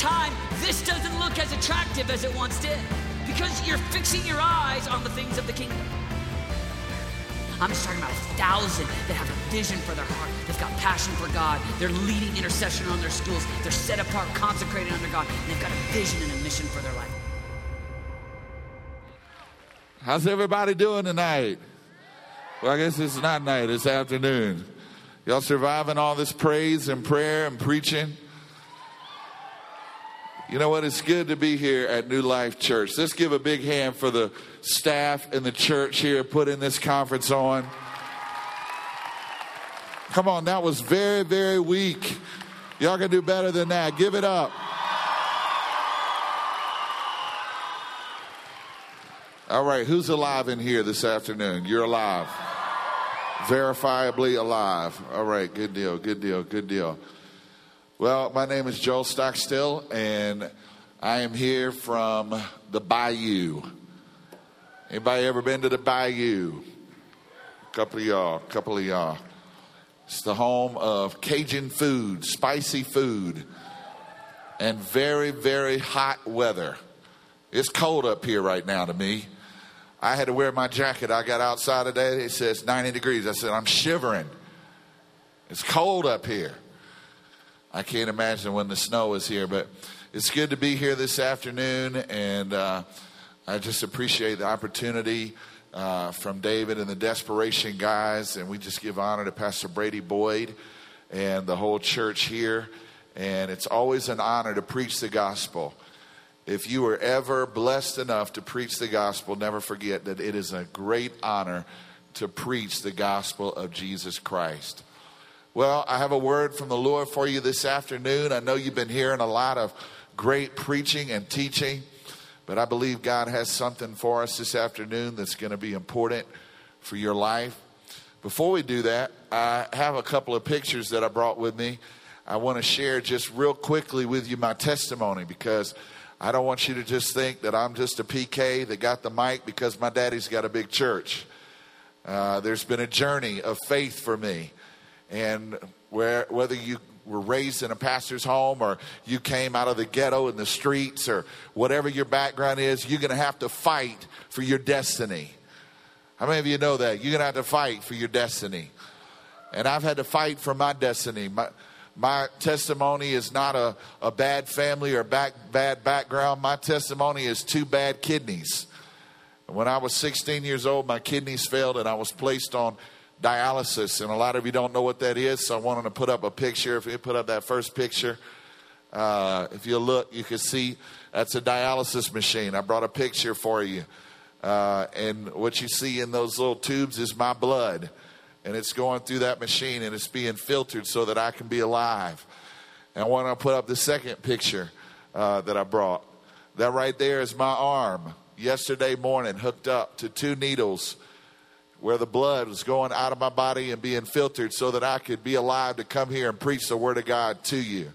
time, this doesn't look as attractive as it once did because you're fixing your eyes on the things of the kingdom. I'm just talking about a thousand that have a vision for their heart. They've got passion for God. They're leading intercession on their schools. They're set apart, consecrated under God. And they've got a vision and a mission for their life. How's everybody doing tonight? Well, I guess it's not night, it's afternoon. Y'all surviving all this praise and prayer and preaching? You know what? It's good to be here at New Life Church. Let's give a big hand for the staff and the church here putting this conference on. Come on, that was very, very weak. Y'all can do better than that. Give it up. All right, who's alive in here this afternoon? You're alive. Verifiably alive. All right, good deal, good deal, good deal. Well, my name is Joel Stockstill, and I am here from the Bayou. Anybody ever been to the Bayou? A couple of y'all, a couple of y'all. It's the home of Cajun food, spicy food, and very, very hot weather. It's cold up here right now to me. I had to wear my jacket. I got outside today. It says 90 degrees. I said, I'm shivering. It's cold up here. I can't imagine when the snow is here, but it's good to be here this afternoon, and uh, I just appreciate the opportunity uh, from David and the Desperation guys, and we just give honor to Pastor Brady Boyd and the whole church here. And it's always an honor to preach the gospel. If you were ever blessed enough to preach the gospel, never forget that it is a great honor to preach the gospel of Jesus Christ. Well, I have a word from the Lord for you this afternoon. I know you've been hearing a lot of great preaching and teaching, but I believe God has something for us this afternoon that's going to be important for your life. Before we do that, I have a couple of pictures that I brought with me. I want to share just real quickly with you my testimony because I don't want you to just think that I'm just a PK that got the mic because my daddy's got a big church. Uh, there's been a journey of faith for me. And where, whether you were raised in a pastor's home or you came out of the ghetto in the streets or whatever your background is, you're going to have to fight for your destiny. How many of you know that? You're going to have to fight for your destiny. And I've had to fight for my destiny. My, my testimony is not a, a bad family or back, bad background. My testimony is two bad kidneys. When I was 16 years old, my kidneys failed and I was placed on dialysis, and a lot of you don't know what that is. So I wanted to put up a picture. If you put up that first picture, uh, if you look, you can see that's a dialysis machine. I brought a picture for you, uh, and what you see in those little tubes is my blood, and it's going through that machine and it's being filtered so that I can be alive. And I want to put up the second picture uh, that I brought. That right there is my arm. Yesterday morning, hooked up to two needles where the blood was going out of my body and being filtered so that I could be alive to come here and preach the Word of God to you.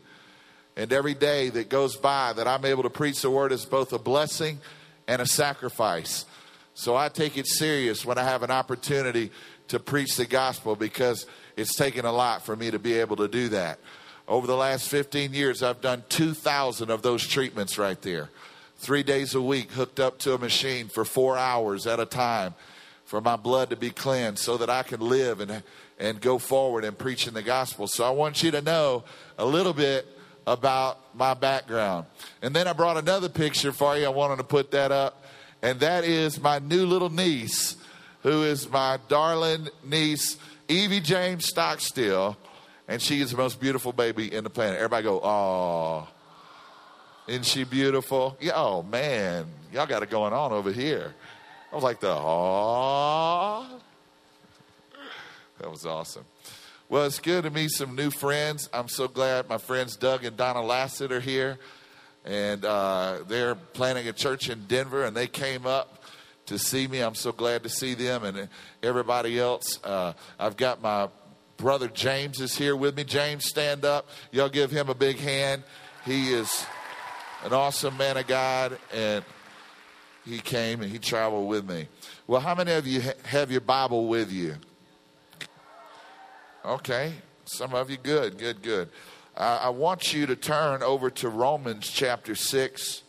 And every day that goes by that I'm able to preach the Word is both a blessing and a sacrifice. So I take it serious when I have an opportunity to preach the gospel because it's taken a lot for me to be able to do that. Over the last 15 years, I've done 2,000 of those treatments right there. Three days a week, hooked up to a machine for four hours at a time for my blood to be cleansed so that I can live and, and go forward in preaching the gospel. So I want you to know a little bit about my background. And then I brought another picture for you. I wanted to put that up. And that is my new little niece, who is my darling niece, Evie James Stockstill. And she is the most beautiful baby in the planet. Everybody go, oh. Isn't she beautiful? Yeah, oh man, y'all got it going on over here. I was like the ah. That was awesome. Well, it's good to meet some new friends. I'm so glad my friends Doug and Donna Lassett are here, and uh, they're planning a church in Denver, and they came up to see me. I'm so glad to see them and everybody else. Uh, I've got my brother James is here with me. James, stand up. Y'all give him a big hand. He is an awesome man of God, and he came and he traveled with me. Well, how many of you have your Bible with you? Okay, some of you, good, good, good. I, I want you to turn over to Romans chapter 6.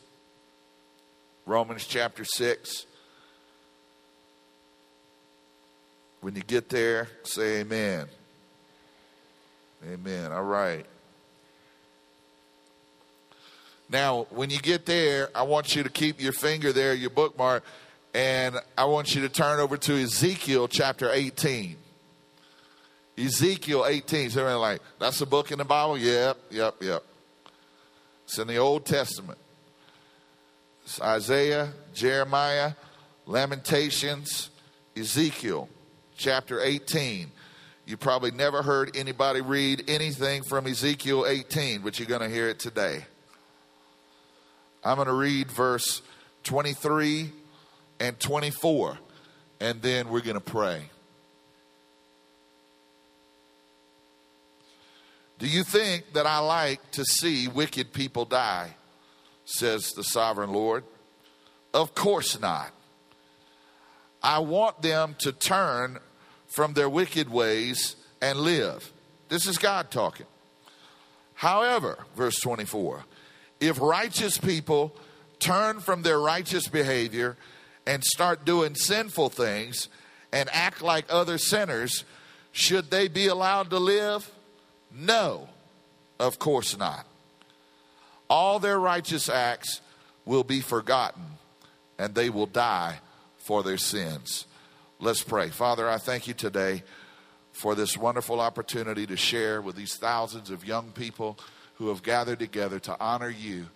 Romans chapter 6. When you get there, say amen. Amen. All right. Now, when you get there, I want you to keep your finger there, your bookmark, and I want you to turn over to Ezekiel chapter 18. Ezekiel 18. So everybody like, that's a book in the Bible? Yep, yep, yep. It's in the Old Testament. It's Isaiah, Jeremiah, Lamentations, Ezekiel chapter 18. You probably never heard anybody read anything from Ezekiel 18, but you're going to hear it today. I'm going to read verse 23 and 24, and then we're going to pray. Do you think that I like to see wicked people die? says the sovereign Lord. Of course not. I want them to turn from their wicked ways and live. This is God talking. However, verse 24, if righteous people turn from their righteous behavior and start doing sinful things and act like other sinners, should they be allowed to live? No, of course not. All their righteous acts will be forgotten and they will die for their sins. Let's pray. Father, I thank you today for this wonderful opportunity to share with these thousands of young people who have gathered together to honor you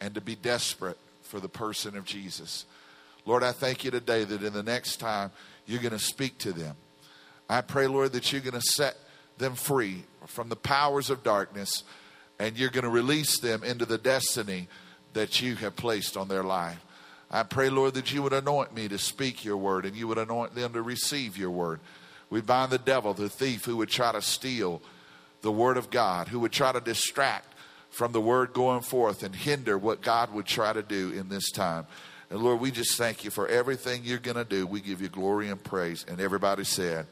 and to be desperate for the person of Jesus. Lord, I thank you today that in the next time you're going to speak to them. I pray, Lord, that you're going to set them free from the powers of darkness and you're going to release them into the destiny that you have placed on their life. I pray, Lord, that you would anoint me to speak your word and you would anoint them to receive your word. We bind the devil, the thief who would try to steal the word of God, who would try to distract from the word going forth and hinder what God would try to do in this time. And Lord, we just thank you for everything you're going to do. We give you glory and praise. And everybody said,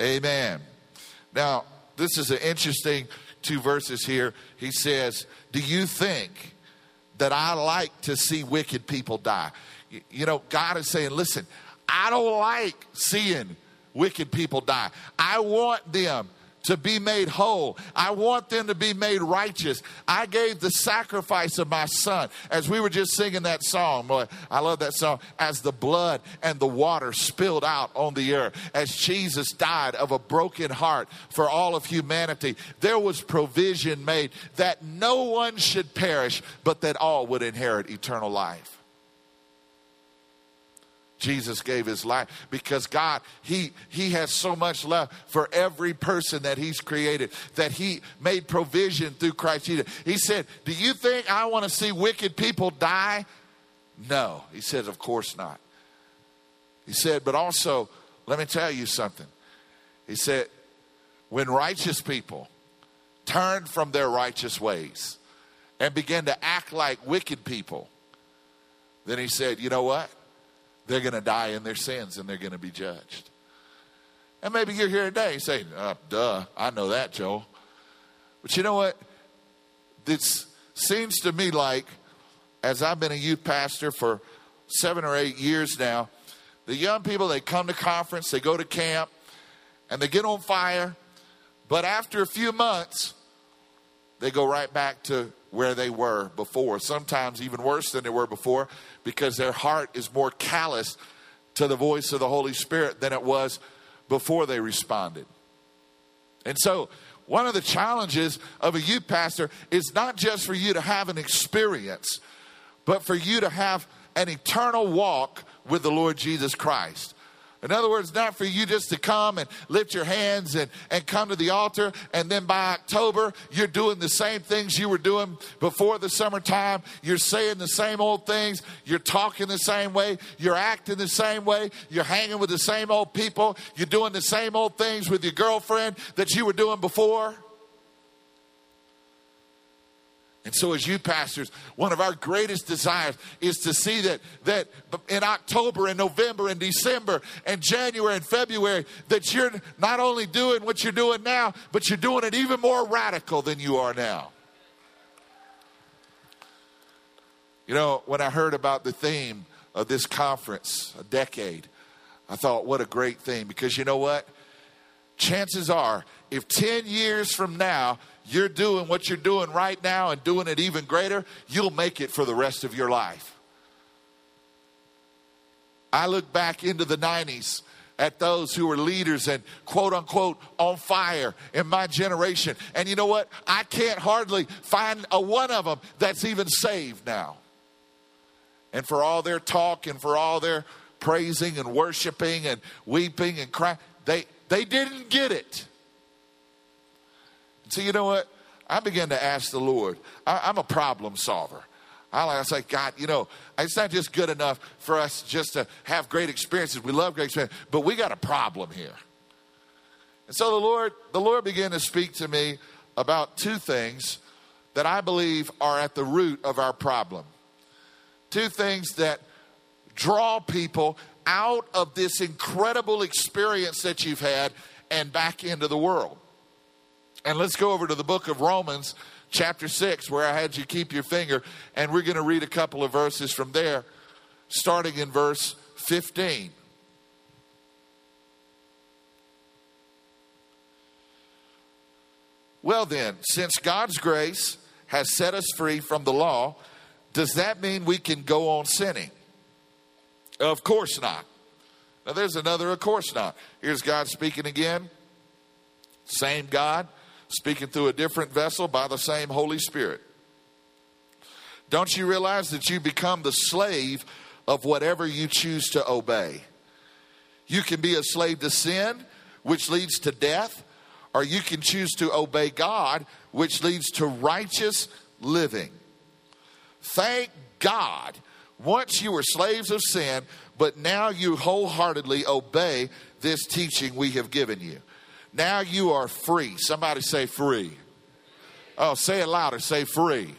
Amen. Now, this is an interesting two verses here. He says, Do you think that I like to see wicked people die? You know, God is saying, Listen, I don't like seeing wicked people die. I want them to be made whole. I want them to be made righteous. I gave the sacrifice of my son. As we were just singing that song, boy, I love that song. As the blood and the water spilled out on the earth, as Jesus died of a broken heart for all of humanity, there was provision made that no one should perish, but that all would inherit eternal life. Jesus gave his life because God, he, he has so much love for every person that he's created that he made provision through Christ Jesus. He said, Do you think I want to see wicked people die? No. He said, Of course not. He said, But also, let me tell you something. He said, When righteous people turn from their righteous ways and begin to act like wicked people, then he said, You know what? They're going to die in their sins and they're going to be judged. And maybe you're here today saying, oh, uh, duh, I know that, Joe. But you know what? This seems to me like, as I've been a youth pastor for seven or eight years now, the young people, they come to conference, they go to camp, and they get on fire. But after a few months, they go right back to where they were before, sometimes even worse than they were before, because their heart is more callous to the voice of the Holy Spirit than it was before they responded. And so, one of the challenges of a youth pastor is not just for you to have an experience, but for you to have an eternal walk with the Lord Jesus Christ. In other words, not for you just to come and lift your hands and, and come to the altar, and then by October, you're doing the same things you were doing before the summertime. You're saying the same old things. You're talking the same way. You're acting the same way. You're hanging with the same old people. You're doing the same old things with your girlfriend that you were doing before. And so, as you pastors, one of our greatest desires is to see that, that in October and November and December and January and February, that you're not only doing what you're doing now, but you're doing it even more radical than you are now. You know, when I heard about the theme of this conference, a decade, I thought, what a great thing. Because you know what? Chances are, if 10 years from now, you're doing what you're doing right now and doing it even greater, you'll make it for the rest of your life. I look back into the 90s at those who were leaders and quote unquote on fire in my generation. And you know what? I can't hardly find a one of them that's even saved now. And for all their talk and for all their praising and worshiping and weeping and crying, they, they didn't get it. So, you know what? I began to ask the Lord. I, am a problem solver. I like say, God, you know, it's not just good enough for us just to have great experiences. We love great experiences, but we got a problem here. And so the Lord, the Lord began to speak to me about two things that I believe are at the root of our problem. Two things that draw people out of this incredible experience that you've had and back into the world. And let's go over to the book of Romans, chapter 6, where I had you keep your finger, and we're going to read a couple of verses from there, starting in verse 15. Well, then, since God's grace has set us free from the law, does that mean we can go on sinning? Of course not. Now, there's another, of course not. Here's God speaking again. Same God, speaking through a different vessel by the same Holy Spirit. Don't you realize that you become the slave of whatever you choose to obey? You can be a slave to sin, which leads to death, or you can choose to obey God, which leads to righteous living. Thank God. Once you were slaves of sin, but now you wholeheartedly obey this teaching we have given you. Now you are free. Somebody say free. Oh, say it louder. Say free.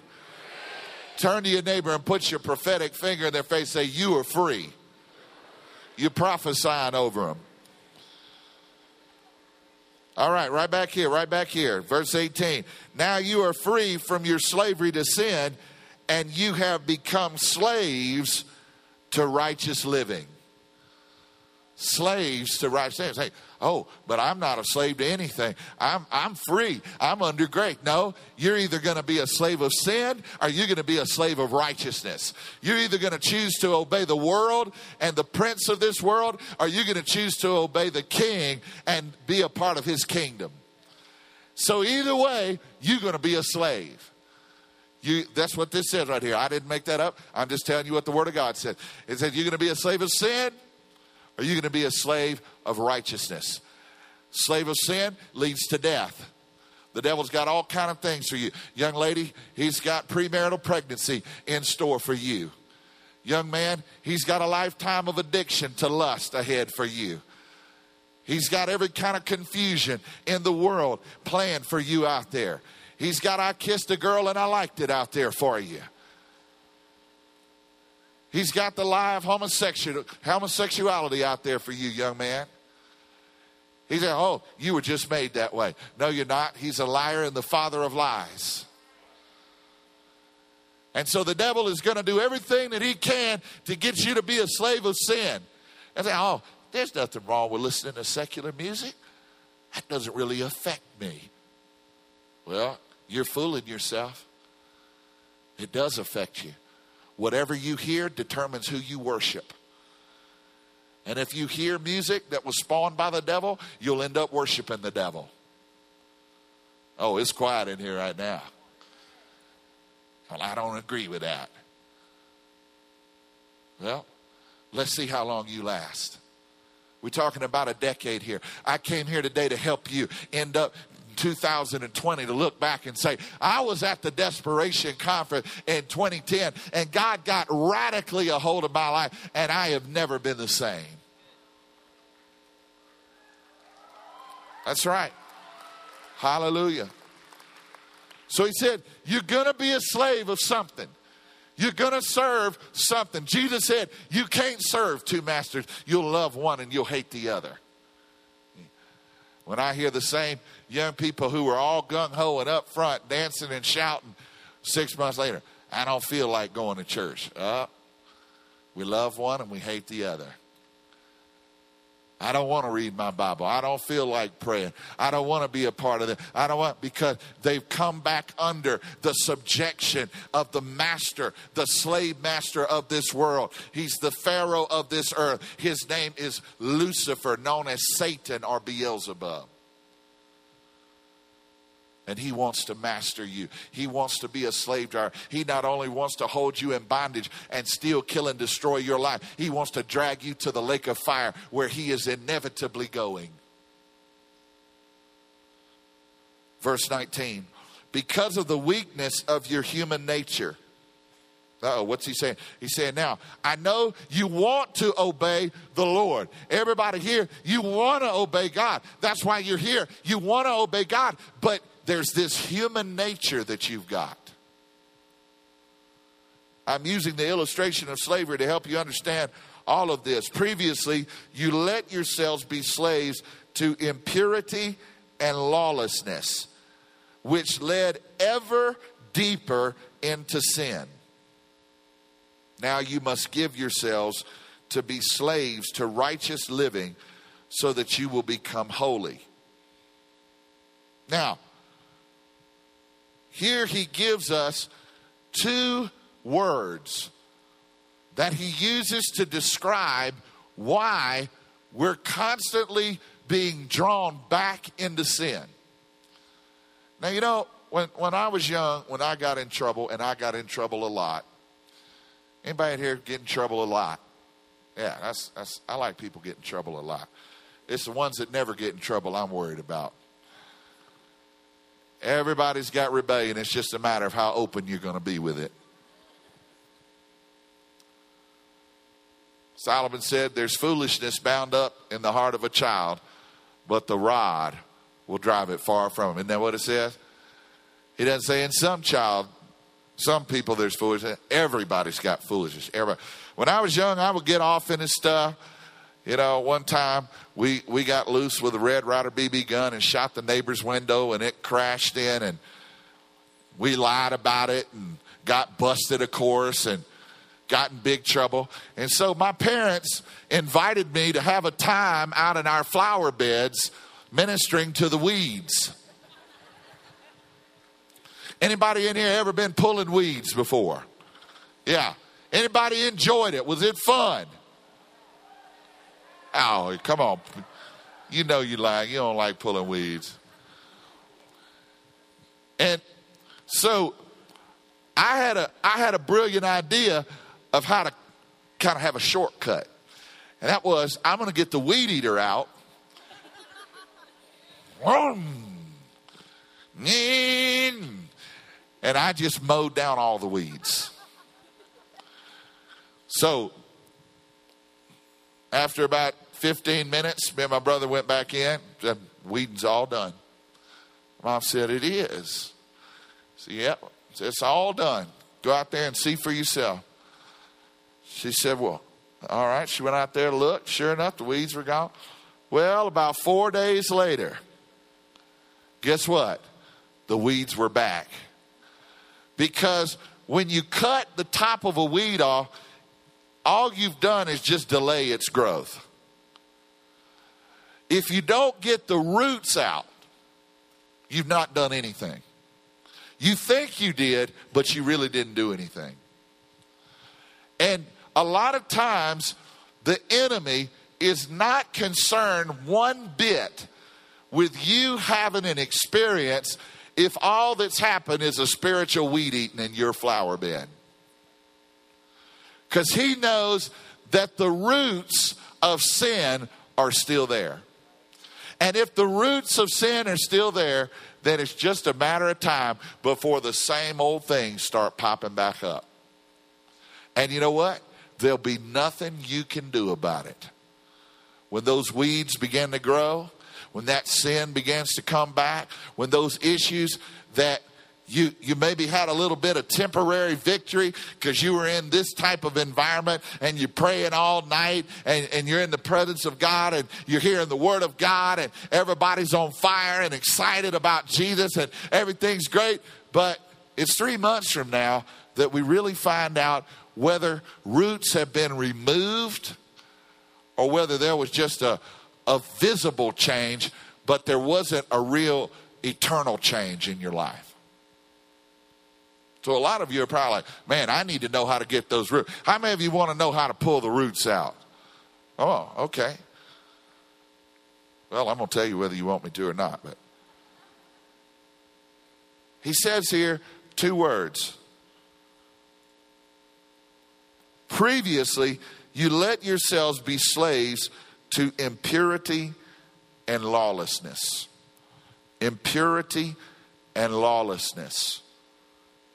Turn to your neighbor and put your prophetic finger in their face. Say, You are free. You're prophesying over them. All right, right back here, right back here. Verse 18. Now you are free from your slavery to sin, and you have become slaves to righteous living slaves to righteousness. Hey, oh, but I'm not a slave to anything. I'm I'm free. I'm under grace. No, you're either going to be a slave of sin or you're going to be a slave of righteousness. You're either going to choose to obey the world and the prince of this world, or you're going to choose to obey the king and be a part of his kingdom. So either way, you're going to be a slave. You, that's what this says right here. I didn't make that up. I'm just telling you what the Word of God said. It said you're going to be a slave of sin are you going to be a slave of righteousness? Slave of sin leads to death. The devil's got all kind of things for you. Young lady, he's got premarital pregnancy in store for you. Young man, he's got a lifetime of addiction to lust ahead for you. He's got every kind of confusion in the world planned for you out there. He's got I kissed a girl and I liked it out there for you. He's got the lie of homosexual, homosexuality out there for you, young man. He said, Oh, you were just made that way. No, you're not. He's a liar and the father of lies. And so the devil is going to do everything that he can to get you to be a slave of sin. And say, Oh, there's nothing wrong with listening to secular music. That doesn't really affect me. Well, you're fooling yourself. It does affect you. Whatever you hear determines who you worship. And if you hear music that was spawned by the devil, you'll end up worshiping the devil. Oh, it's quiet in here right now. Well, I don't agree with that. Well, let's see how long you last. We're talking about a decade here. I came here today to help you end up 2020 to look back and say, I was at the Desperation Conference in 2010 and God got radically a hold of my life and I have never been the same. That's right. Hallelujah. So he said, You're going to be a slave of something. You're going to serve something. Jesus said, You can't serve two masters. You'll love one and you'll hate the other. When I hear the same young people who were all gung ho and up front, dancing and shouting, six months later, I don't feel like going to church. Uh, we love one and we hate the other. I don't want to read my Bible. I don't feel like praying. I don't want to be a part of it. I don't want because they've come back under the subjection of the master, the slave master of this world. He's the Pharaoh of this earth. His name is Lucifer, known as Satan or Beelzebub. And he wants to master you. He wants to be a slave driver. He not only wants to hold you in bondage and steal, kill, and destroy your life, he wants to drag you to the lake of fire where he is inevitably going. Verse 19 because of the weakness of your human nature. Oh, what's he saying? He's saying, now, I know you want to obey the Lord. Everybody here, you want to obey God. That's why you're here. You want to obey God, but there's this human nature that you've got. I'm using the illustration of slavery to help you understand all of this. Previously, you let yourselves be slaves to impurity and lawlessness, which led ever deeper into sin. Now you must give yourselves to be slaves to righteous living so that you will become holy. Now, here he gives us two words that he uses to describe why we're constantly being drawn back into sin. Now, you know, when, when I was young, when I got in trouble, and I got in trouble a lot, anybody here get in trouble a lot? Yeah, that's, that's, I like people get in trouble a lot. It's the ones that never get in trouble I'm worried about. Everybody's got rebellion. It's just a matter of how open you're going to be with it. Solomon said, There's foolishness bound up in the heart of a child, but the rod will drive it far from him. Isn't that what it says? He doesn't say in some child, some people there's foolishness. Everybody's got foolishness. Everybody. When I was young, I would get off in this stuff. You know, one time we, we got loose with a Red Ryder BB gun and shot the neighbor's window and it crashed in and we lied about it and got busted, of course, and got in big trouble. And so my parents invited me to have a time out in our flower beds ministering to the weeds. Anybody in here ever been pulling weeds before? Yeah. Anybody enjoyed it? Was it fun? Oh, come on. You know you like you don't like pulling weeds. And so I had a I had a brilliant idea of how to kind of have a shortcut. And that was I'm going to get the weed eater out. And I just mowed down all the weeds. So after about 15 minutes, me and my brother went back in. Said, Weeding's all done. Mom said, It is. I said, Yep. It's all done. Go out there and see for yourself. She said, Well, all right. She went out there to look. Sure enough, the weeds were gone. Well, about four days later, guess what? The weeds were back. Because when you cut the top of a weed off, all you've done is just delay its growth if you don't get the roots out, you've not done anything. You think you did, but you really didn't do anything. And a lot of times, the enemy is not concerned one bit with you having an experience if all that's happened is a spiritual weed eating in your flower bed. Because he knows that the roots of sin are still there. And if the roots of sin are still there, then it's just a matter of time before the same old things start popping back up. And you know what? There'll be nothing you can do about it. When those weeds begin to grow, when that sin begins to come back, when those issues that you, you maybe had a little bit of temporary victory because you were in this type of environment and you're praying all night and, and you're in the presence of God and you're hearing the word of God and everybody's on fire and excited about Jesus and everything's great. But it's three months from now that we really find out whether roots have been removed or whether there was just a, a visible change, but there wasn't a real eternal change in your life. So a lot of you are probably like, man, I need to know how to get those roots. How many of you want to know how to pull the roots out? Oh, okay. Well, I'm going to tell you whether you want me to or not. But he says here two words. Previously, you let yourselves be slaves to impurity and lawlessness. Impurity and lawlessness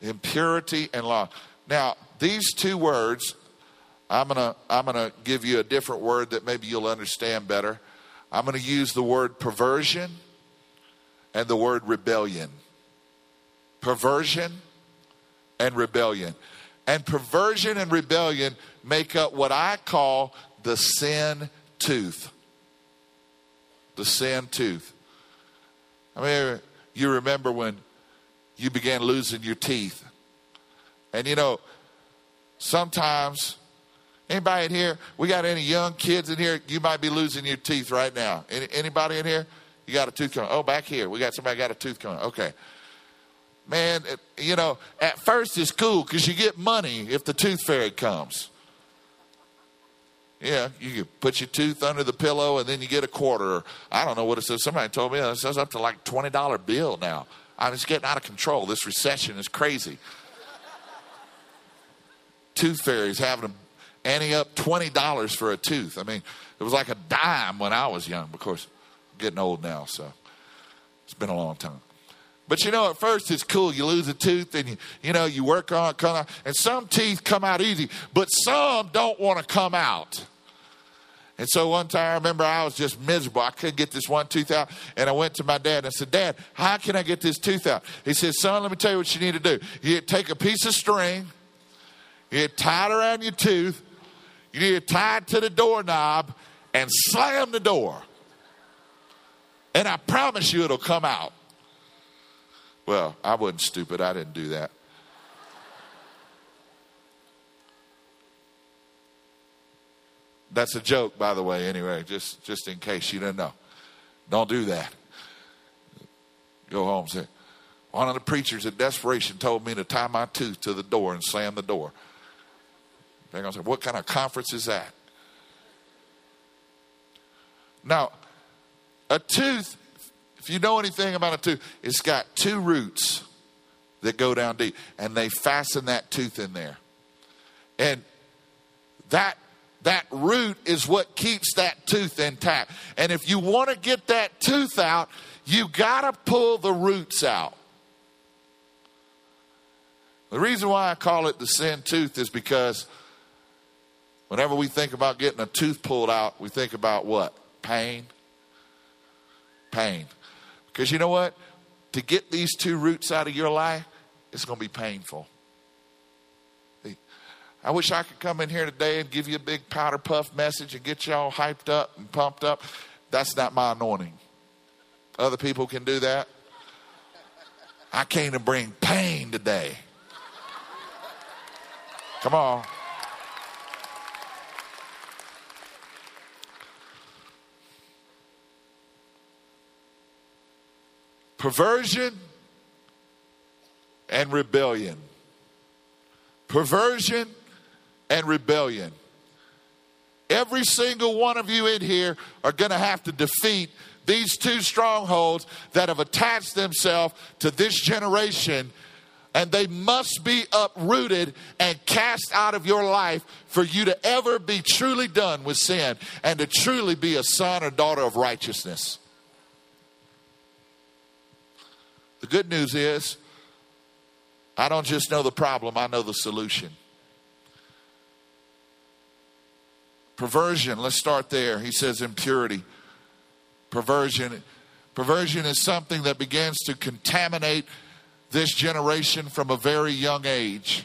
impurity and law. Now, these two words, I'm gonna I'm gonna give you a different word that maybe you'll understand better. I'm gonna use the word perversion and the word rebellion. Perversion and rebellion. And perversion and rebellion make up what I call the sin tooth. The sin tooth. I mean, you remember when you began losing your teeth. And you know, sometimes, anybody in here, we got any young kids in here, you might be losing your teeth right now. Any, anybody in here? You got a tooth coming. Oh, back here. We got somebody got a tooth coming. Okay. Man, it, you know, at first it's cool because you get money if the tooth fairy comes. Yeah, you put your tooth under the pillow and then you get a quarter. I don't know what it says. Somebody told me uh, it says up to like $20 bill now. I it's getting out of control. This recession is crazy. Tooth fairies having a ante up $20 for a tooth. I mean, it was like a dime when I was young. Of course, I'm getting old now, so it's been a long time. But you know, at first it's cool. You lose a tooth and you, you know, you work on it, come out, and some teeth come out easy, but some don't want to come out. And so one time I remember I was just miserable. I couldn't get this one tooth out. And I went to my dad and I said, Dad, how can I get this tooth out? He said, Son, let me tell you what you need to do. You take a piece of string, you tie it around your tooth, you need to tie it to the doorknob and slam the door. And I promise you it'll come out. Well, I wasn't stupid. I didn't do that. That's a joke, by the way, anyway, just, just in case you didn't know. Don't do that. Go home say, one of the preachers in desperation told me to tie my tooth to the door and slam the door. They're going to say, What kind of conference is that? Now, a tooth, if you know anything about a tooth, it's got two roots that go down deep, and they fasten that tooth in there. And that that root is what keeps that tooth intact. And if you want to get that tooth out, you got to pull the roots out. The reason why I call it the sin tooth is because whenever we think about getting a tooth pulled out, we think about what? Pain. Pain. Because you know what? To get these two roots out of your life, it's going to be painful. I wish I could come in here today and give you a big powder puff message and get you all hyped up and pumped up. That's not my anointing. Other people can do that. I came to bring pain today. Come on. Perversion and rebellion. Perversion and rebellion. Every single one of you in here are going to have to defeat these two strongholds that have attached themselves to this generation, and they must be uprooted and cast out of your life for you to ever be truly done with sin and to truly be a son or daughter of righteousness. The good news is, I don't just know the problem, I know the solution. Perversion, let's start there. He says impurity. Perversion. Perversion is something that begins to contaminate this generation from a very young age.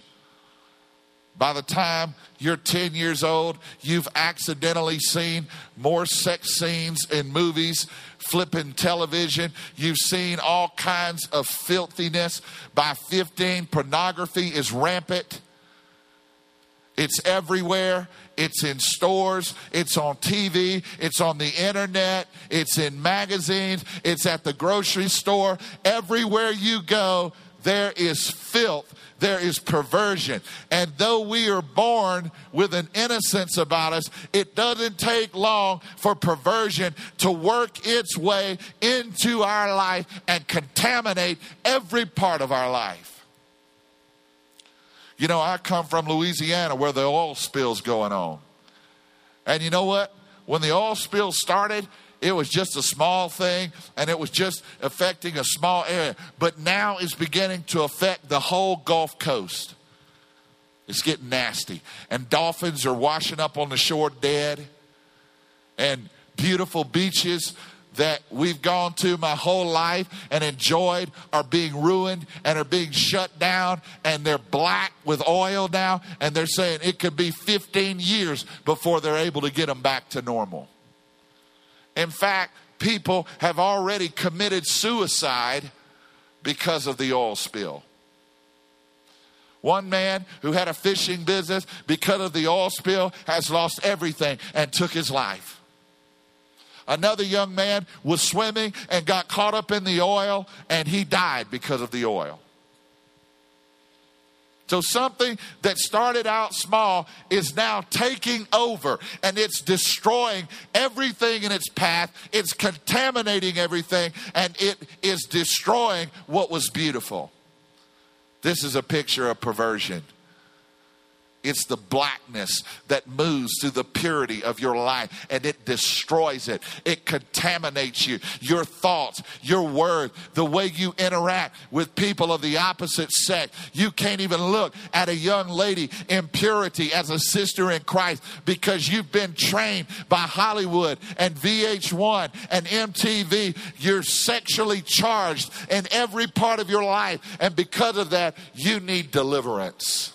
By the time you're 10 years old, you've accidentally seen more sex scenes in movies, flipping television. You've seen all kinds of filthiness. By 15, pornography is rampant. It's everywhere. It's in stores. It's on TV. It's on the internet. It's in magazines. It's at the grocery store. Everywhere you go, there is filth. There is perversion. And though we are born with an innocence about us, it doesn't take long for perversion to work its way into our life and contaminate every part of our life. You know, I come from Louisiana where the oil spill's going on. And you know what? When the oil spill started, it was just a small thing and it was just affecting a small area. But now it's beginning to affect the whole Gulf Coast. It's getting nasty. And dolphins are washing up on the shore dead. And beautiful beaches that we've gone to my whole life and enjoyed are being ruined and are being shut down and they're black with oil now and they're saying it could be 15 years before they're able to get them back to normal. In fact, people have already committed suicide because of the oil spill. One man who had a fishing business because of the oil spill has lost everything and took his life. Another young man was swimming and got caught up in the oil and he died because of the oil. So something that started out small is now taking over and it's destroying everything in its path. It's contaminating everything and it is destroying what was beautiful. This is a picture of perversion. It's the blackness that moves through the purity of your life and it destroys it. It contaminates you, your thoughts, your word, the way you interact with people of the opposite sex. You can't even look at a young lady in purity as a sister in Christ because you've been trained by Hollywood and VH1 and MTV. You're sexually charged in every part of your life. And because of that, you need deliverance.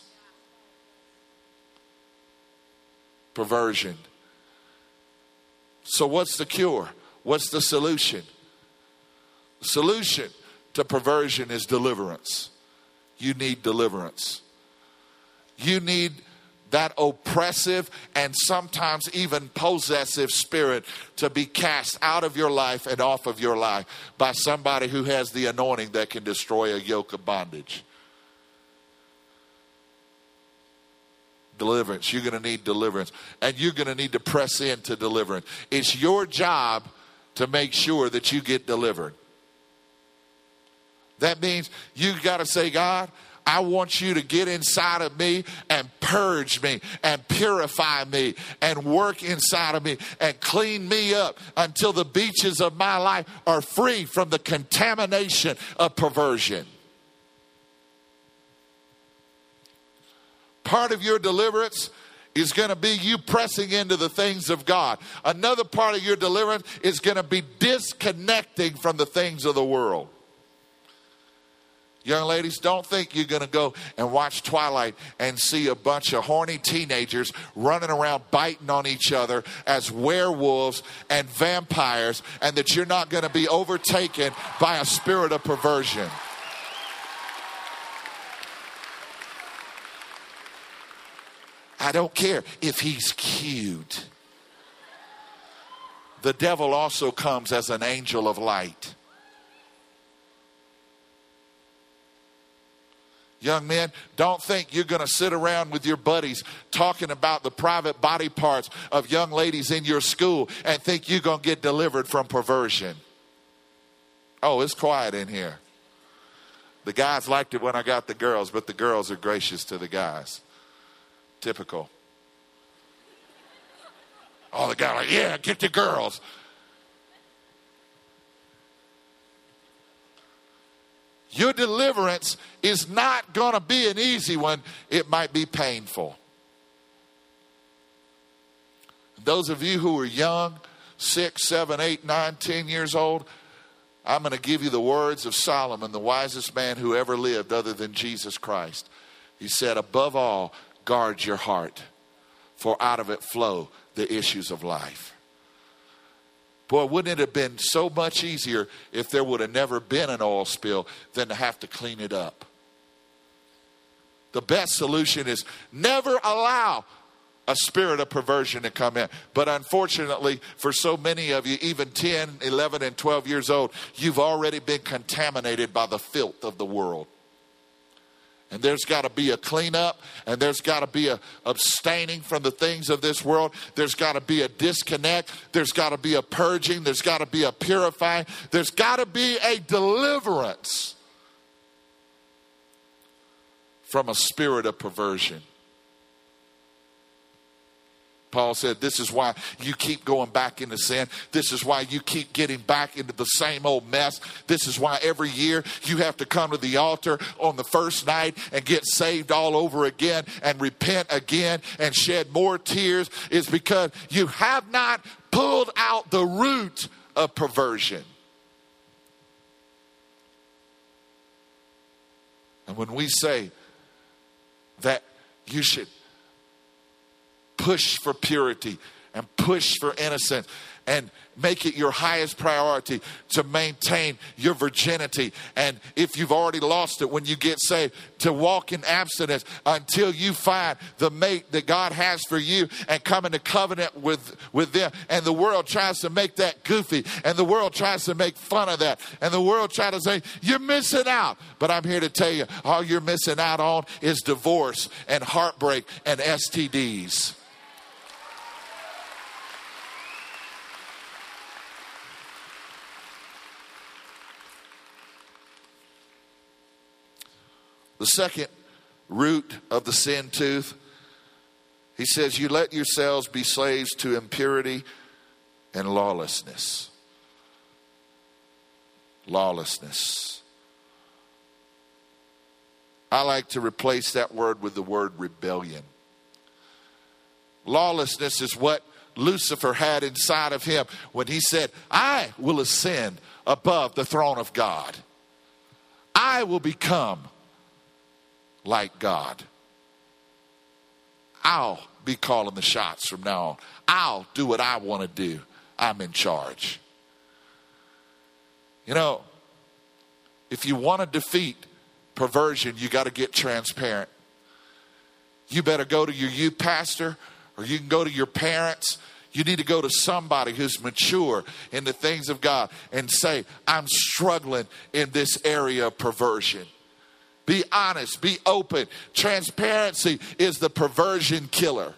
Perversion. So, what's the cure? What's the solution? The solution to perversion is deliverance. You need deliverance. You need that oppressive and sometimes even possessive spirit to be cast out of your life and off of your life by somebody who has the anointing that can destroy a yoke of bondage. Deliverance. You're going to need deliverance. And you're going to need to press into deliverance. It's your job to make sure that you get delivered. That means you got to say, God, I want you to get inside of me and purge me and purify me and work inside of me and clean me up until the beaches of my life are free from the contamination of perversion. Part of your deliverance is going to be you pressing into the things of God. Another part of your deliverance is going to be disconnecting from the things of the world. Young ladies, don't think you're going to go and watch Twilight and see a bunch of horny teenagers running around biting on each other as werewolves and vampires, and that you're not going to be overtaken by a spirit of perversion. I don't care if he's cute. The devil also comes as an angel of light. Young men, don't think you're going to sit around with your buddies talking about the private body parts of young ladies in your school and think you're going to get delivered from perversion. Oh, it's quiet in here. The guys liked it when I got the girls, but the girls are gracious to the guys. Typical. All the guys like, yeah, get the girls. Your deliverance is not going to be an easy one. It might be painful. Those of you who are young, six, seven, eight, nine, ten years old, I'm going to give you the words of Solomon, the wisest man who ever lived other than Jesus Christ. He said, Above all, guard your heart, for out of it flow the issues of life. Boy, wouldn't it have been so much easier if there would have never been an oil spill than to have to clean it up? The best solution is never allow a spirit of perversion to come in. But unfortunately, for so many of you, even 10, 11, and 12 years old, you've already been contaminated by the filth of the world. And there's got to be a cleanup, and there's got to be a abstaining from the things of this world. There's got to be a disconnect. There's got to be a purging. There's got to be a purifying. There's got to be a deliverance from a spirit of perversion. Paul said, This is why you keep going back into sin. This is why you keep getting back into the same old mess. This is why every year you have to come to the altar on the first night and get saved all over again and repent again and shed more tears. Is because you have not pulled out the root of perversion. And when we say that you should push for purity and push for innocence and make it your highest priority to maintain your virginity. And if you've already lost it when you get saved, to walk in abstinence until you find the mate that God has for you and come into covenant with, with them. And the world tries to make that goofy, and the world tries to make fun of that, and the world tries to say, You're missing out. But I'm here to tell you, all you're missing out on is divorce and heartbreak and STDs. The second root of the sin tooth, he says, You let yourselves be slaves to impurity and lawlessness. Lawlessness. I like to replace that word with the word rebellion. Lawlessness is what Lucifer had inside of him when he said, I will ascend above the throne of God. I will become like God. I'll be calling the shots from now on. I'll do what I want to do. I'm in charge. You know, if you want to defeat perversion, you got to get transparent. You better go to your youth pastor or you can go to your parents. You need to go to somebody who's mature in the things of God and say, I'm struggling in this area of perversion. Be honest, be open. Transparency is the perversion killer.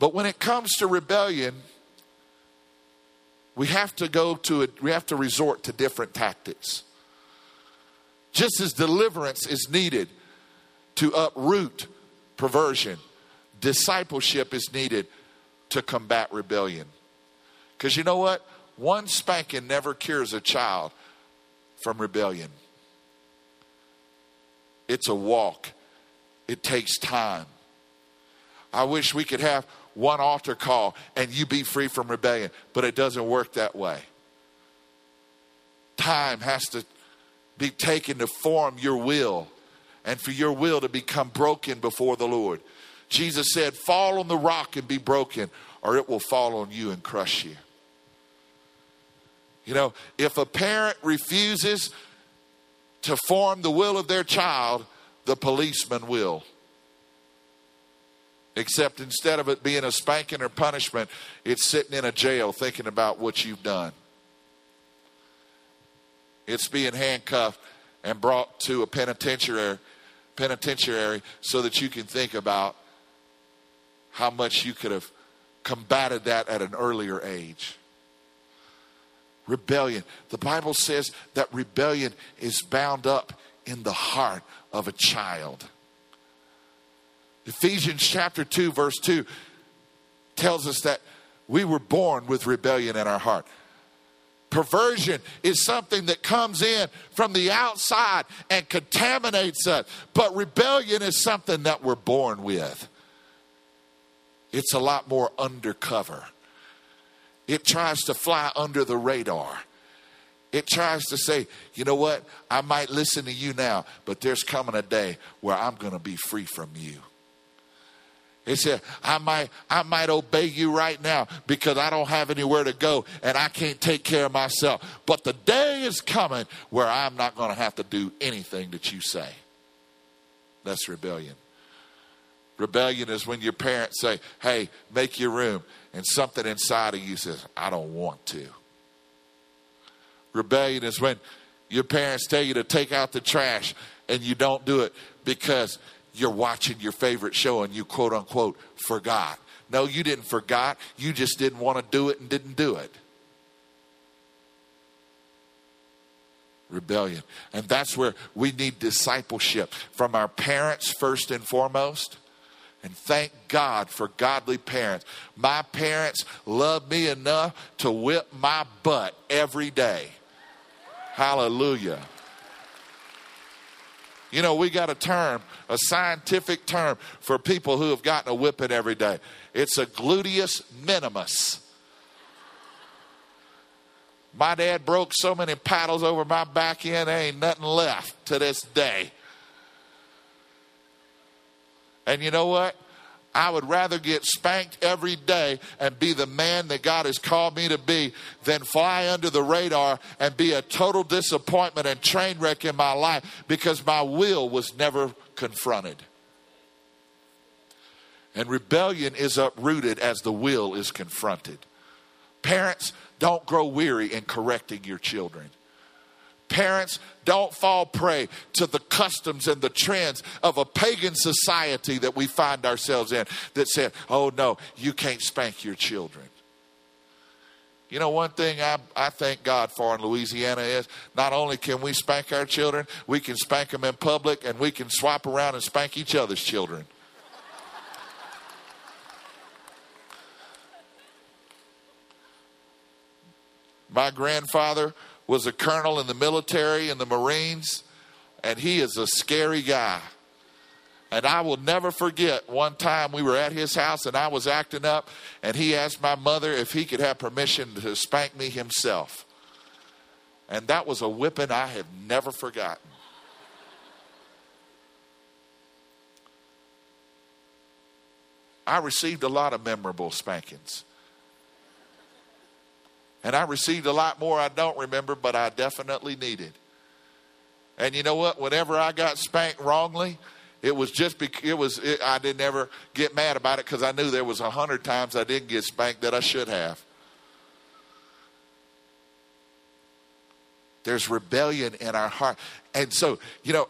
But when it comes to rebellion, we have to go to it, we have to resort to different tactics. Just as deliverance is needed to uproot perversion, discipleship is needed to combat rebellion. Because you know what? One spanking never cures a child from rebellion. It's a walk, it takes time. I wish we could have one altar call and you be free from rebellion, but it doesn't work that way. Time has to be taken to form your will and for your will to become broken before the Lord. Jesus said, Fall on the rock and be broken, or it will fall on you and crush you. You know, if a parent refuses to form the will of their child, the policeman will. Except instead of it being a spanking or punishment, it's sitting in a jail thinking about what you've done. It's being handcuffed and brought to a penitentiary, penitentiary so that you can think about how much you could have combated that at an earlier age rebellion. The Bible says that rebellion is bound up in the heart of a child. Ephesians chapter 2, verse 2 tells us that we were born with rebellion in our heart. Perversion is something that comes in from the outside and contaminates us, but rebellion is something that we're born with. It's a lot more undercover. It tries to fly under the radar. It tries to say, you know what? I might listen to you now, but there's coming a day where I'm going to be free from you. It said, I might, I might obey you right now because I don't have anywhere to go and I can't take care of myself. But the day is coming where I'm not going to have to do anything that you say. That's rebellion. Rebellion is when your parents say, hey, make your room, and something inside of you says, I don't want to. Rebellion is when your parents tell you to take out the trash and you don't do it because you're watching your favorite show and you quote unquote forgot. No, you didn't forgot. You just didn't want to do it and didn't do it. Rebellion. And that's where we need discipleship from our parents first and foremost. And thank God for godly parents. My parents loved me enough to whip my butt every day. Hallelujah. You know, we got a term, a scientific term for people who have gotten a whipping every day. It's a gluteus minimus. My dad broke so many paddles over my back end, there ain't nothing left to this day. And you know what? I would rather get spanked every day and be the man that God has called me to be than fly under the radar and be a total disappointment and train wreck in my life because my will was never confronted. And rebellion is uprooted as the will is confronted. Parents, don't grow weary in correcting your children. Parents, don't fall prey to the customs and the trends of a pagan society that we find ourselves in that said, oh no, you can't spank your children. You know, one thing I, I thank God for in Louisiana is not only can we spank our children, we can spank them in public and we can swap around and spank each other's children. My grandfather was a colonel in the military in the Marines, and he is a scary guy. And I will never forget one time we were at his house and I was acting up, and he asked my mother if he could have permission to spank me himself. And that was a whipping I have never forgotten. I received a lot of memorable spankings. And I received a lot more I don't remember, but I definitely needed. And you know what? Whenever I got spanked wrongly, it was just because it was. It, I didn't ever get mad about it because I knew there was a hundred times I didn't get spanked that I should have. There's rebellion in our heart, and so you know,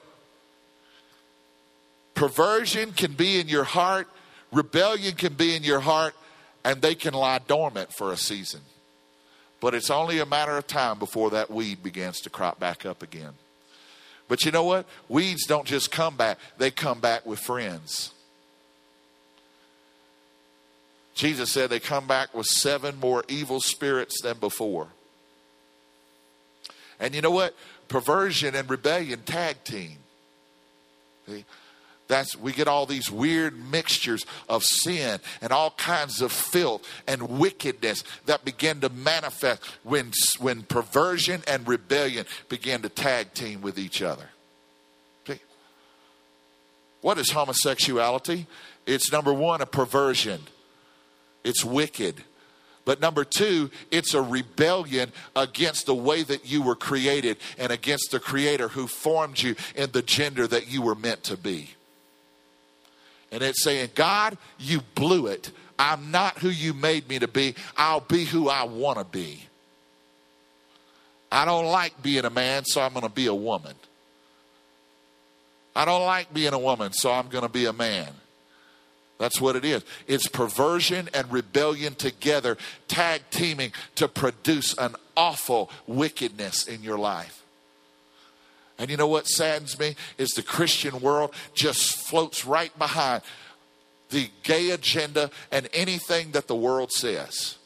perversion can be in your heart, rebellion can be in your heart, and they can lie dormant for a season. But it's only a matter of time before that weed begins to crop back up again. But you know what? Weeds don't just come back, they come back with friends. Jesus said they come back with seven more evil spirits than before. And you know what? Perversion and rebellion tag team. See? That's we get all these weird mixtures of sin and all kinds of filth and wickedness that begin to manifest when when perversion and rebellion begin to tag team with each other. See? What is homosexuality? It's number one, a perversion. It's wicked. But number two, it's a rebellion against the way that you were created and against the Creator who formed you in the gender that you were meant to be. And it's saying, God, you blew it. I'm not who you made me to be. I'll be who I want to be. I don't like being a man, so I'm going to be a woman. I don't like being a woman, so I'm going to be a man. That's what it is. It's perversion and rebellion together, tag teaming to produce an awful wickedness in your life. And you know what saddens me is the Christian world just floats right behind the gay agenda and anything that the world says.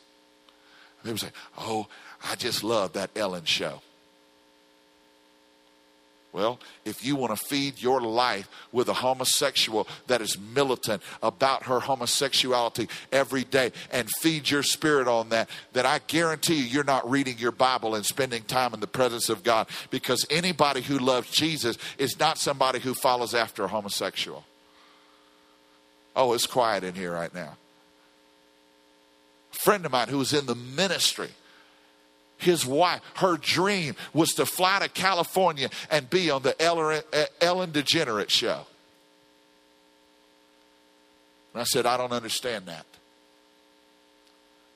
People say, "Oh, I just love that Ellen show." Well, if you want to feed your life with a homosexual that is militant about her homosexuality every day and feed your spirit on that, then I guarantee you, you're not reading your Bible and spending time in the presence of God because anybody who loves Jesus is not somebody who follows after a homosexual. Oh, it's quiet in here right now. A friend of mine who was in the ministry his wife, her dream was to fly to California and be on the Ellen DeGeneres show. And I said, I don't understand that.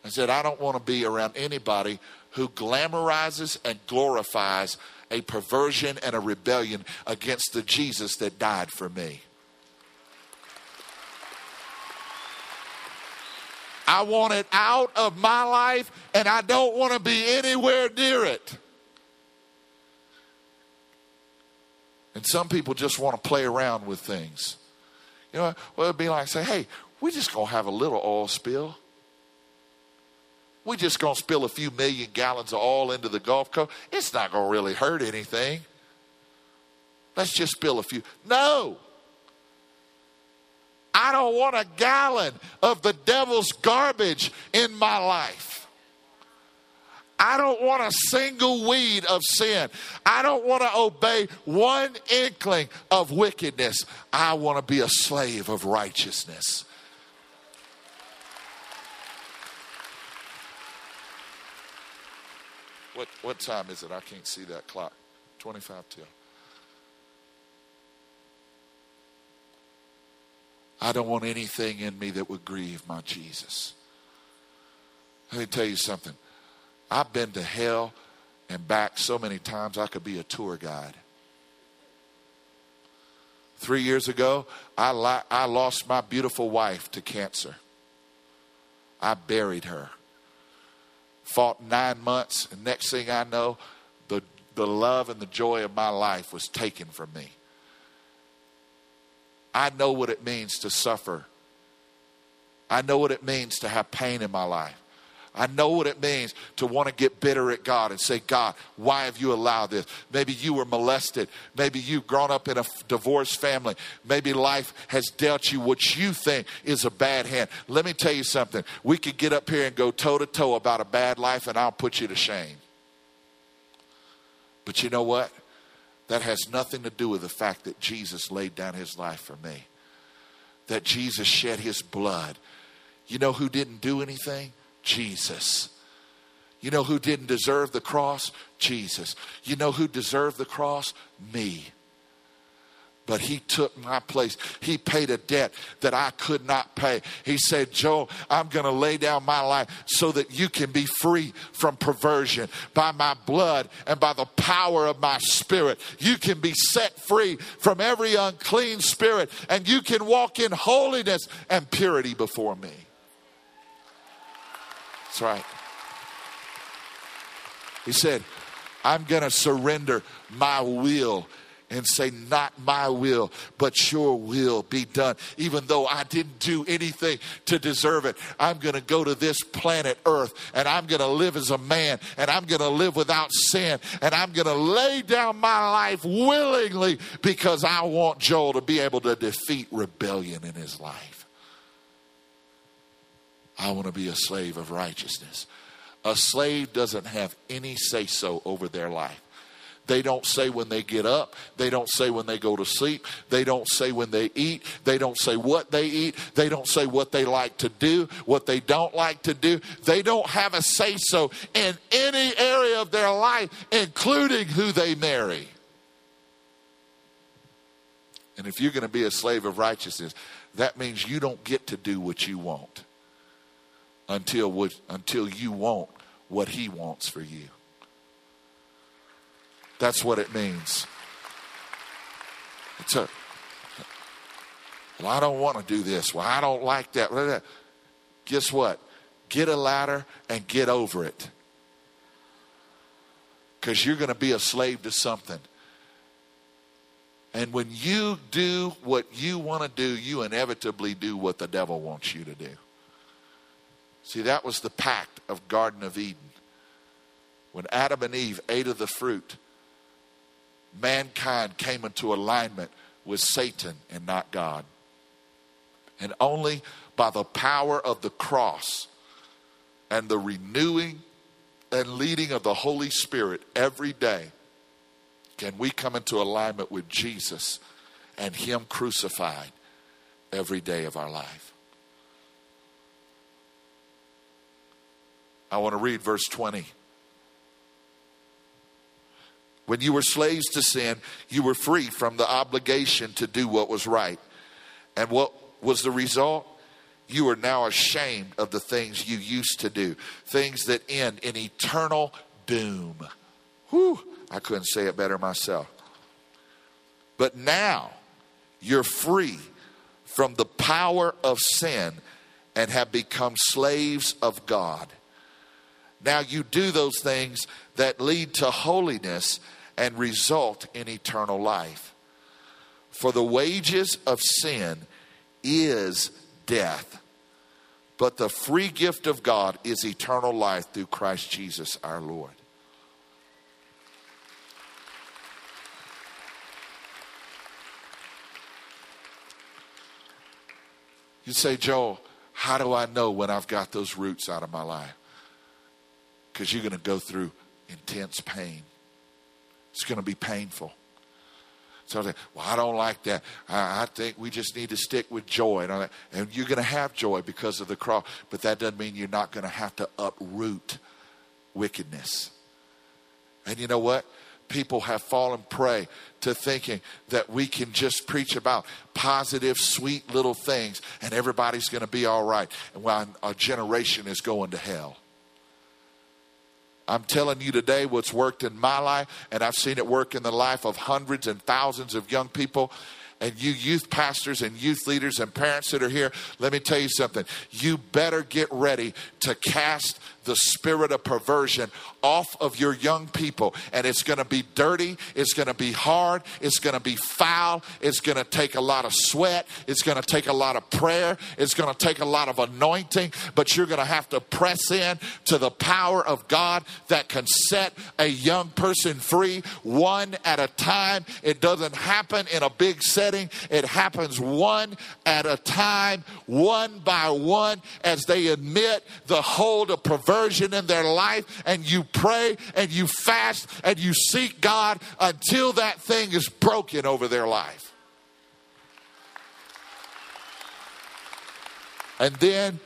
I said, I don't want to be around anybody who glamorizes and glorifies a perversion and a rebellion against the Jesus that died for me. I want it out of my life and I don't want to be anywhere near it. And some people just want to play around with things. You know, well, it'd be like say, hey, we're just going to have a little oil spill. We're just going to spill a few million gallons of oil into the Gulf Coast. It's not going to really hurt anything. Let's just spill a few. No. I don't want a gallon of the devil's garbage in my life. I don't want a single weed of sin. I don't want to obey one inkling of wickedness. I want to be a slave of righteousness. What, what time is it? I can't see that clock. 25 till. I don't want anything in me that would grieve my Jesus. Let me tell you something. I've been to hell and back so many times I could be a tour guide. Three years ago, I, li- I lost my beautiful wife to cancer. I buried her. Fought nine months, and next thing I know, the, the love and the joy of my life was taken from me. I know what it means to suffer. I know what it means to have pain in my life. I know what it means to want to get bitter at God and say, God, why have you allowed this? Maybe you were molested. Maybe you've grown up in a divorced family. Maybe life has dealt you what you think is a bad hand. Let me tell you something. We could get up here and go toe to toe about a bad life, and I'll put you to shame. But you know what? That has nothing to do with the fact that Jesus laid down his life for me, that Jesus shed his blood. You know who didn't do anything? Jesus. You know who didn't deserve the cross? Jesus. You know who deserved the cross? Me but he took my place. He paid a debt that I could not pay. He said, Joe, I'm going to lay down my life so that you can be free from perversion by my blood and by the power of my spirit. You can be set free from every unclean spirit and you can walk in holiness and purity before me. That's right. He said, I'm going to surrender my will and say, Not my will, but your will be done. Even though I didn't do anything to deserve it, I'm going to go to this planet Earth and I'm going to live as a man and I'm going to live without sin and I'm going to lay down my life willingly because I want Joel to be able to defeat rebellion in his life. I want to be a slave of righteousness. A slave doesn't have any say so over their life. They don't say when they get up. They don't say when they go to sleep. They don't say when they eat. They don't say what they eat. They don't say what they like to do, what they don't like to do. They don't have a say so in any area of their life, including who they marry. And if you're going to be a slave of righteousness, that means you don't get to do what you want until, what, until you want what he wants for you. That's what it means. It's a, well, I don't want to do this. Well, I don't like that. Guess what? Get a ladder and get over it. Because you're going to be a slave to something. And when you do what you want to do, you inevitably do what the devil wants you to do. See, that was the pact of Garden of Eden. When Adam and Eve ate of the fruit, mankind came into alignment with Satan and not God. And only by the power of the cross and the renewing and leading of the Holy Spirit every day can we come into alignment with Jesus and Him crucified every day of our life. I want to read verse 20. When you were slaves to sin, you were free from the obligation to do what was right. And what was the result? You are now ashamed of the things you used to do, things that end in eternal doom. Whew, I couldn't say it better myself. But now you're free from the power of sin and have become slaves of God. Now you do those things that lead to holiness and result in eternal life. For the wages of sin is death, but the free gift of God is eternal life through Christ Jesus our Lord. You say, Joel, how do I know when I've got those roots out of my life? because you're going to go through intense pain. It's going to be painful. So I say, well, I don't like that. I, I, think we just need to stick with joy. And, and you're going to have joy because of the cross, but that doesn't mean you're not going to have to uproot wickedness. And you know what? People have fallen prey to thinking that we can just preach about positive, sweet little things and everybody's going to be all right. And while a generation is going to hell. I'm telling you today what's worked in my life, and I've seen it work in the life of hundreds and thousands of young people. And you youth pastors and youth leaders and parents that are here, let me tell you something. You better get ready to cast the spirit of perversion off of your young people. And it's going to be dirty. It's going to be hard. It's going to be foul. It's going to take a lot of sweat. It's going to take a lot of prayer. It's going to take a lot of anointing. But you're going to have to press in to the power of God that can set a young person free one at a time. It doesn't happen in a big setting, it happens one at a time, one by one, as they admit the hold of perversion conversion in their life and you pray and you fast and you seek God until that thing is broken over their life. And then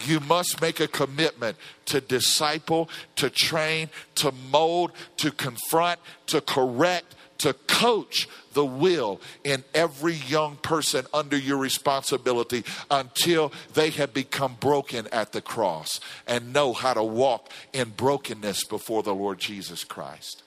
you must make a commitment to disciple, to train, to mold, to confront, to correct, to coach the will in every young person under your responsibility until they have become broken at the cross and know how to walk in brokenness before the Lord Jesus Christ.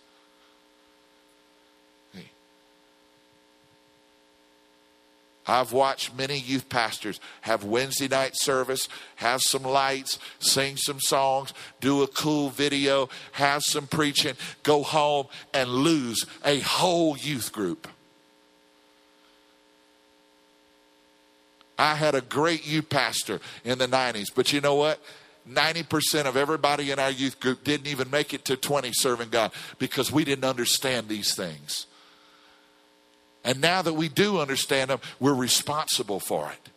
I've watched many youth pastors have Wednesday night service, have some lights, sing some songs, do a cool video, have some preaching, go home and lose a whole youth group. I had a great youth pastor in the 90s, but you know what? 90% of everybody in our youth group didn't even make it to 20 serving God because we didn't understand these things. And now that we do understand them, we're responsible for it.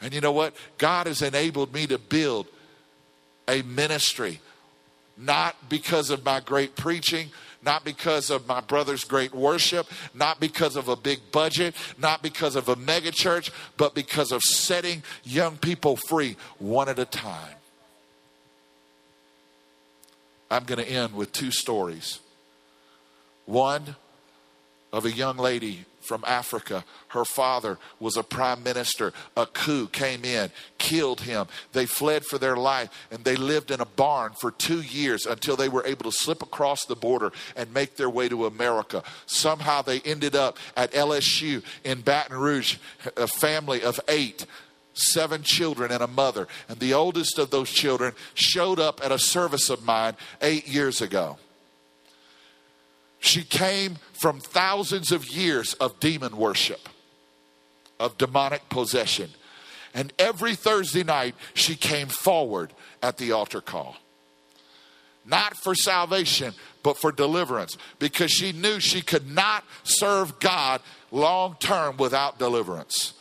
And you know what? God has enabled me to build a ministry, not because of my great preaching, not because of my brother's great worship, not because of a big budget, not because of a megachurch, but because of setting young people free one at a time. I'm going to end with two stories. One of a young lady from Africa. Her father was a prime minister. A coup came in, killed him. They fled for their life and they lived in a barn for two years until they were able to slip across the border and make their way to America. Somehow they ended up at LSU in Baton Rouge, a family of eight seven children and a mother. And the oldest of those children showed up at a service of mine eight years ago. She came from thousands of years of demon worship, of demonic possession. And every Thursday night, she came forward at the altar call. Not for salvation, but for deliverance because she knew she could not serve God long term without deliverance.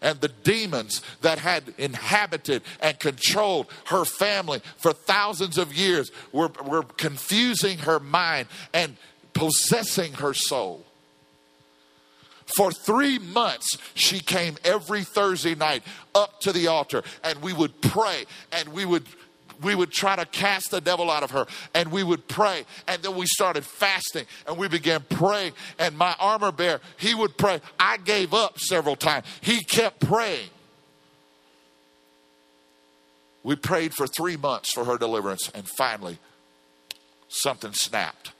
And the demons that had inhabited and controlled her family for thousands of years were, were confusing her mind and possessing her soul. For three months, she came every Thursday night up to the altar, and we would pray and we would we would try to cast the devil out of her and we would pray and then we started fasting and we began praying and my armor bearer he would pray. I gave up several times. He kept praying. We prayed for three months for her deliverance and finally something snapped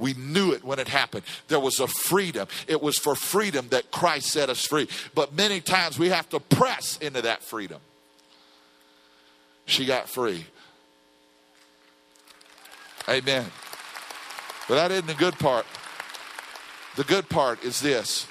we knew it when it happened. There was a freedom. It was for freedom that Christ set us free. But many times we have to press into that freedom. She got free. Amen. But that isn't the good part. The good part is this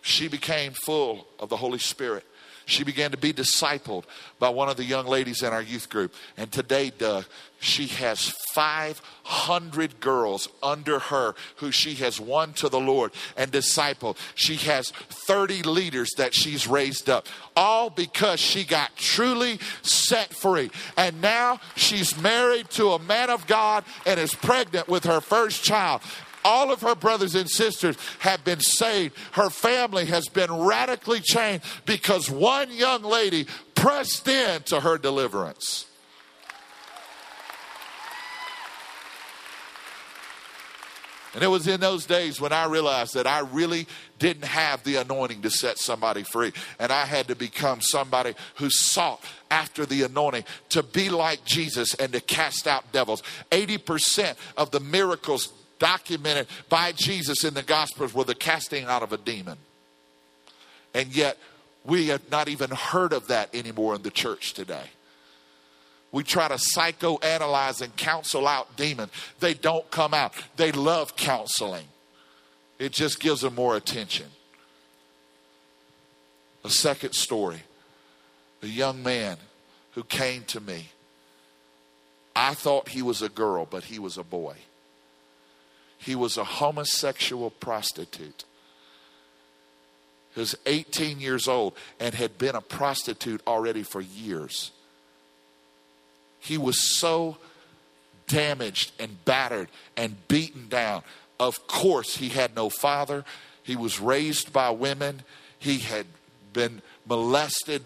she became full of the Holy Spirit she began to be discipled by one of the young ladies in our youth group. And today, Doug, she has 500 girls under her who she has won to the Lord and discipled. She has 30 leaders that she's raised up, all because she got truly set free. And now she's married to a man of God and is pregnant with her first child. All of her brothers and sisters have been saved. Her family has been radically changed because one young lady pressed in to her deliverance. And it was in those days when I realized that I really didn't have the anointing to set somebody free. And I had to become somebody who sought after the anointing to be like Jesus and to cast out devils. 80% of the miracles documented by Jesus in the Gospels were the casting out of a demon. And yet, we have not even heard of that anymore in the church today. We try to psychoanalyze and counsel out demons. They don't come out. They love counseling, it just gives them more attention. A second story a young man who came to me. I thought he was a girl, but he was a boy. He was a homosexual prostitute. He was 18 years old and had been a prostitute already for years. He was so damaged and battered and beaten down. Of course, he had no father. He was raised by women. He had been molested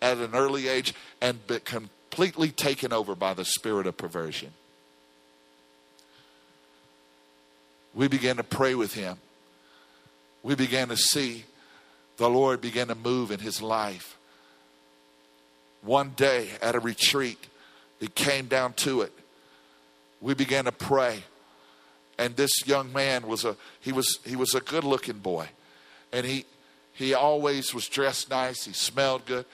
at an early age and completely taken over by the spirit of perversion. We began to pray with him. We began to see the Lord begin to move in his life. One day at a retreat, it came down to it. We began to pray. And this young man was a he was he was a good looking boy. And he he always was dressed nice, he smelled good.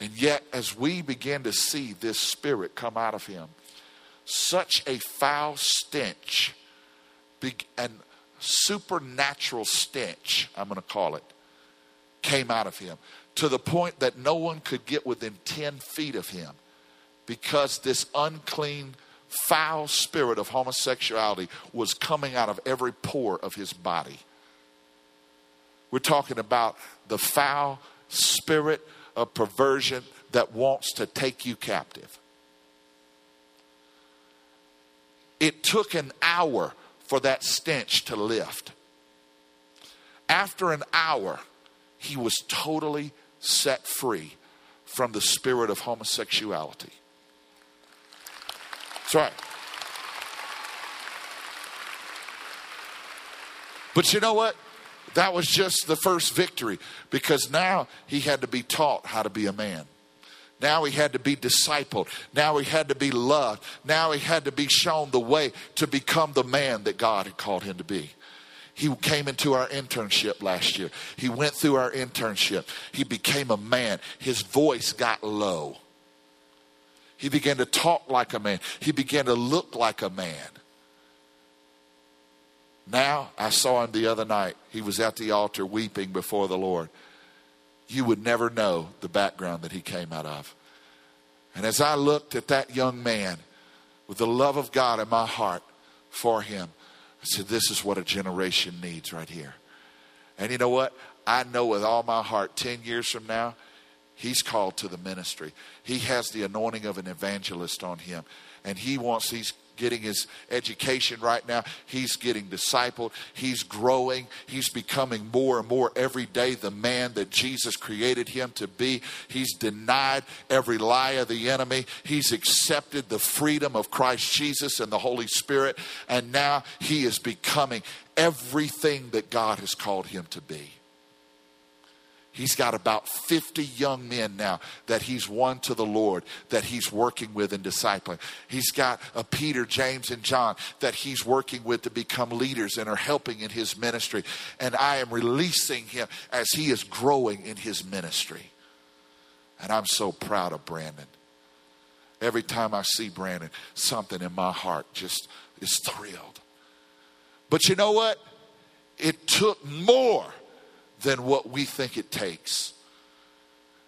And yet, as we began to see this spirit come out of him, such a foul stench and supernatural stench, I'm going to call it, came out of him to the point that no one could get within 10 feet of him because this unclean, foul spirit of homosexuality was coming out of every pore of his body. We're talking about the foul spirit of perversion that wants to take you captive. It took an hour for that stench to lift. After an hour, he was totally set free from the spirit of homosexuality. That's right. But you know what? That was just the first victory because now he had to be taught how to be a man. Now he had to be discipled. Now he had to be loved. Now he had to be shown the way to become the man that God had called him to be. He came into our internship last year. He went through our internship. He became a man. His voice got low. He began to talk like a man. He began to look like a man. Now, I saw him the other night. He was at the altar weeping before the Lord you would never know the background that he came out of. And as I looked at that young man with the love of God in my heart for him. I said, This is what a generation needs right here. And you know what? I know with all my heart, 10 years from now, he's called to the ministry. He has the anointing of an evangelist on him. And he wants, he's getting his education right now. He's getting discipled. He's growing. He's becoming more and more every day the man that Jesus created him to be. He's denied every lie of the enemy. He's accepted the freedom of Christ Jesus and the Holy Spirit. And now he is becoming everything that God has called him to be. He's got about 50 young men now that he's won to the Lord, that he's working with and discipling. He's got a Peter, James, and John that he's working with to become leaders and are helping in his ministry. And I am releasing him as he is growing in his ministry. And I'm so proud of Brandon. Every time I see Brandon, something in my heart just is thrilled. But you know what? It took more than what we think it takes.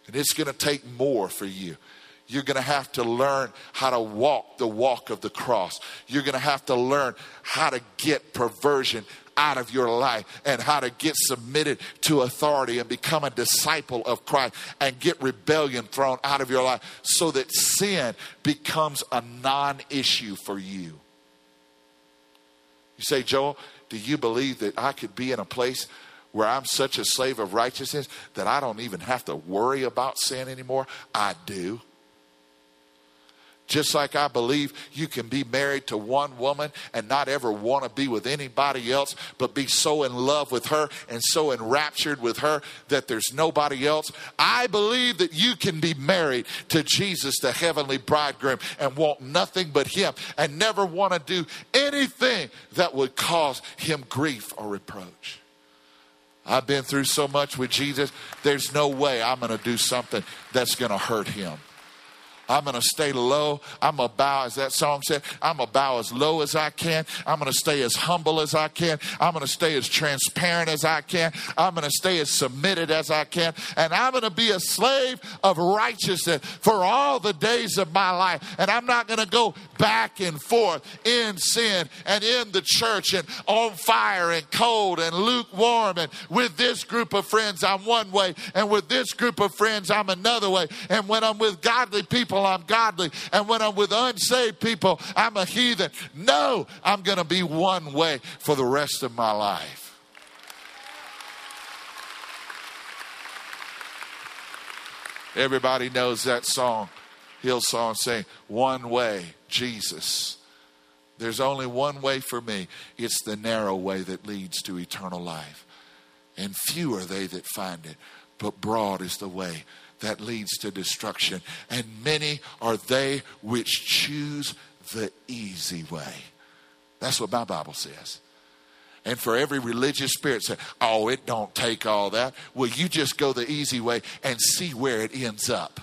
And it's going to take more for you. You're going to have to learn how to walk the walk of the cross. You're going to have to learn how to get perversion out of your life and how to get submitted to authority and become a disciple of Christ and get rebellion thrown out of your life so that sin becomes a non issue for you. You say, Joel, do you believe that I could be in a place where I'm such a slave of righteousness that I don't even have to worry about sin anymore? I do. Just like I believe you can be married to one woman and not ever want to be with anybody else, but be so in love with her and so enraptured with her that there's nobody else. I believe that you can be married to Jesus, the heavenly bridegroom, and want nothing but him and never want to do anything that would cause him grief or reproach. I've been through so much with Jesus, there's no way I'm going to do something that's going to hurt him. I'm going to stay low. I'm going to bow, as that song said, I'm going to bow as low as I can. I'm going to stay as humble as I can. I'm going to stay as transparent as I can. I'm going to stay as submitted as I can. And I'm going to be a slave of righteousness for all the days of my life. And I'm not going to go back and forth in sin and in the church and on fire and cold and lukewarm. And with this group of friends, I'm one way. And with this group of friends, I'm another way. And when I'm with godly people, people, I'm godly. And when I'm with unsaved people, I'm a heathen. No, I'm going to be one way for the rest of my life. Everybody knows that song, Hillsong saying, One way, Jesus. There's only one way for me. It's the narrow way that leads to eternal life. And few are they that find it, but broad is the way that leads to destruction. And many are they which choose the easy way. That's what my Bible says. And for every religious spirit say, oh, it don't take all that. Well, you just go the easy way and see where it ends up.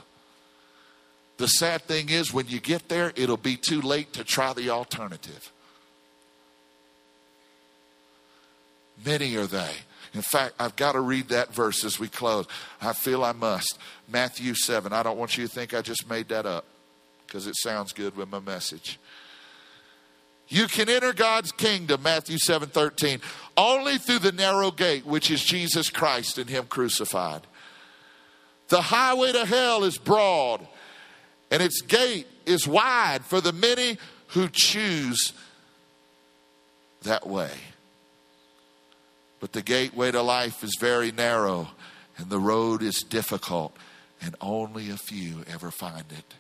The sad thing is, when you get there, it'll be too late to try the alternative. Many are they in fact, I've got to read that verse as we close. I feel I must. Matthew 7. I don't want you to think I just made that up because it sounds good with my message. You can enter God's kingdom, Matthew 7 13, only through the narrow gate, which is Jesus Christ and Him crucified. The highway to hell is broad, and its gate is wide for the many who choose that way. But the gateway to life is very narrow, and the road is difficult, and only a few ever find it.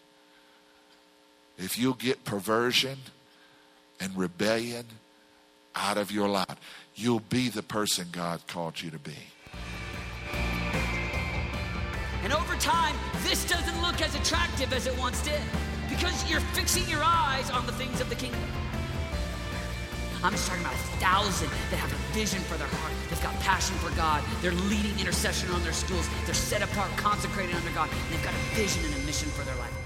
If you'll get perversion and rebellion out of your life, you'll be the person God called you to be. And over time, this doesn't look as attractive as it once did because you're fixing your eyes on the things of the kingdom. I'm just talking about a thousand that have a vision for their heart. They've got passion for God. They're leading intercession on their schools. They're set apart, consecrated under God. They've got a vision and a mission for their life.